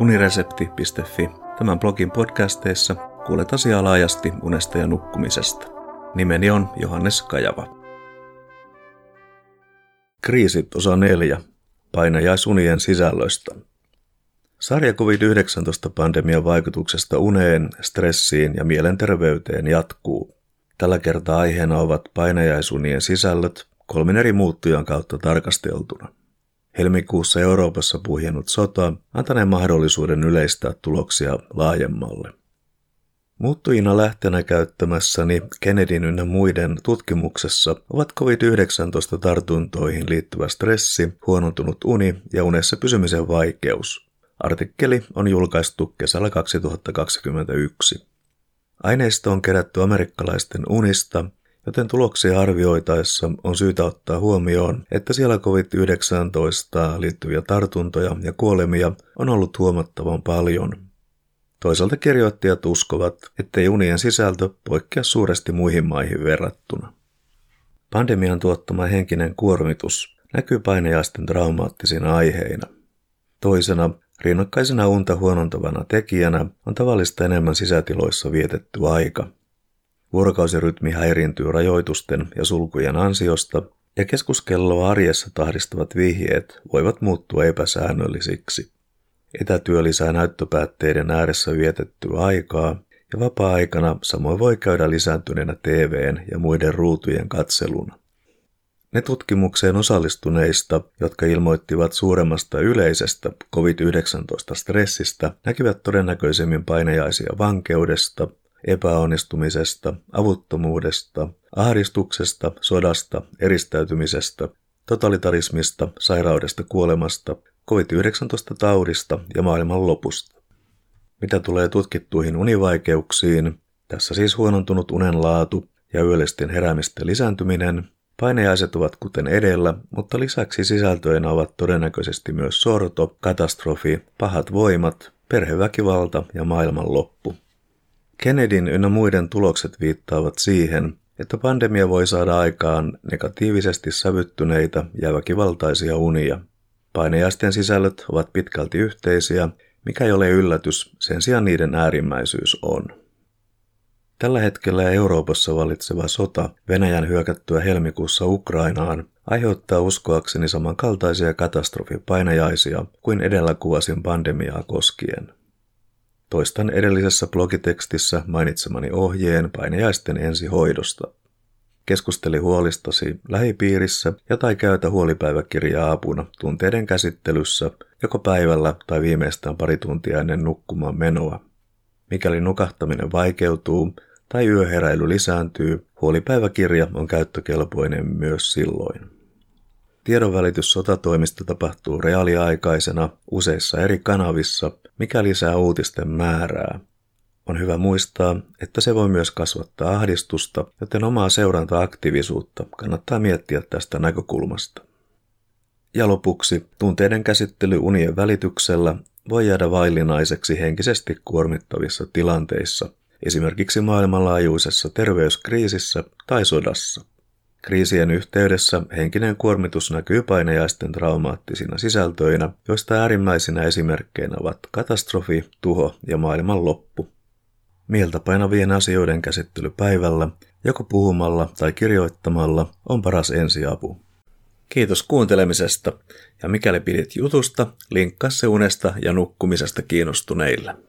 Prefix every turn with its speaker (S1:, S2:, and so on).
S1: uniresepti.fi. Tämän blogin podcasteissa kuulet asiaa laajasti unesta ja nukkumisesta. Nimeni on Johannes Kajava. Kriisit osa 4. Painajaisunien sisällöistä. Sarja COVID-19-pandemian vaikutuksesta uneen, stressiin ja mielenterveyteen jatkuu. Tällä kertaa aiheena ovat painajaisunien sisällöt kolmen eri muuttujan kautta tarkasteltuna. Helmikuussa Euroopassa puhjennut sota antaneen mahdollisuuden yleistää tuloksia laajemmalle. Muuttujina lähtenä käyttämässäni Kennedyn ynnä muiden tutkimuksessa ovat COVID-19-tartuntoihin liittyvä stressi, huonontunut uni ja unessa pysymisen vaikeus. Artikkeli on julkaistu kesällä 2021. Aineisto on kerätty amerikkalaisten unista joten tuloksia arvioitaessa on syytä ottaa huomioon, että siellä COVID-19 liittyviä tartuntoja ja kuolemia on ollut huomattavan paljon. Toisaalta kirjoittajat uskovat, ettei unien sisältö poikkea suuresti muihin maihin verrattuna. Pandemian tuottama henkinen kuormitus näkyy painajaisten traumaattisina aiheina. Toisena, rinnakkaisena unta huonontavana tekijänä on tavallista enemmän sisätiloissa vietetty aika – Vuorokausirytmi häiriintyy rajoitusten ja sulkujen ansiosta, ja keskuskelloa arjessa tahdistavat vihjeet voivat muuttua epäsäännöllisiksi. Etätyö lisää näyttöpäätteiden ääressä vietettyä aikaa, ja vapaa-aikana samoin voi käydä lisääntyneenä TVn ja muiden ruutujen katseluna. Ne tutkimukseen osallistuneista, jotka ilmoittivat suuremmasta yleisestä COVID-19-stressistä, näkivät todennäköisemmin painajaisia vankeudesta, epäonnistumisesta, avuttomuudesta, ahdistuksesta, sodasta, eristäytymisestä, totalitarismista, sairaudesta, kuolemasta, COVID-19-taudista ja maailman lopusta. Mitä tulee tutkittuihin univaikeuksiin, tässä siis huonontunut unen laatu ja yöllisten heräämisten lisääntyminen, painejaiset ovat kuten edellä, mutta lisäksi sisältöinä ovat todennäköisesti myös sorto, katastrofi, pahat voimat, perheväkivalta ja maailman loppu. Kennedyn ynnä muiden tulokset viittaavat siihen, että pandemia voi saada aikaan negatiivisesti sävyttyneitä ja väkivaltaisia unia. Painejaisten sisällöt ovat pitkälti yhteisiä, mikä ei ole yllätys, sen sijaan niiden äärimmäisyys on. Tällä hetkellä Euroopassa valitseva sota Venäjän hyökättyä helmikuussa Ukrainaan aiheuttaa uskoakseni samankaltaisia katastrofipainajaisia kuin edellä kuvasin pandemiaa koskien. Toistan edellisessä blogitekstissä mainitsemani ohjeen painajaisten ensihoidosta. Keskusteli huolistasi lähipiirissä ja tai käytä huolipäiväkirjaa apuna tunteiden käsittelyssä joko päivällä tai viimeistään pari tuntia ennen nukkumaan menoa. Mikäli nukahtaminen vaikeutuu tai yöheräily lisääntyy, huolipäiväkirja on käyttökelpoinen myös silloin. Tiedonvälitys sotatoimista tapahtuu reaaliaikaisena useissa eri kanavissa, mikä lisää uutisten määrää. On hyvä muistaa, että se voi myös kasvattaa ahdistusta, joten omaa seuranta-aktiivisuutta kannattaa miettiä tästä näkökulmasta. Ja lopuksi, tunteiden käsittely unien välityksellä voi jäädä vaillinaiseksi henkisesti kuormittavissa tilanteissa, esimerkiksi maailmanlaajuisessa terveyskriisissä tai sodassa. Kriisien yhteydessä henkinen kuormitus näkyy painajaisten traumaattisina sisältöinä, joista äärimmäisinä esimerkkeinä ovat katastrofi, tuho ja maailman loppu. Mieltä painavien asioiden käsittely päivällä, joko puhumalla tai kirjoittamalla, on paras ensiapu. Kiitos kuuntelemisesta, ja mikäli pidit jutusta, linkkaa se unesta ja nukkumisesta kiinnostuneille.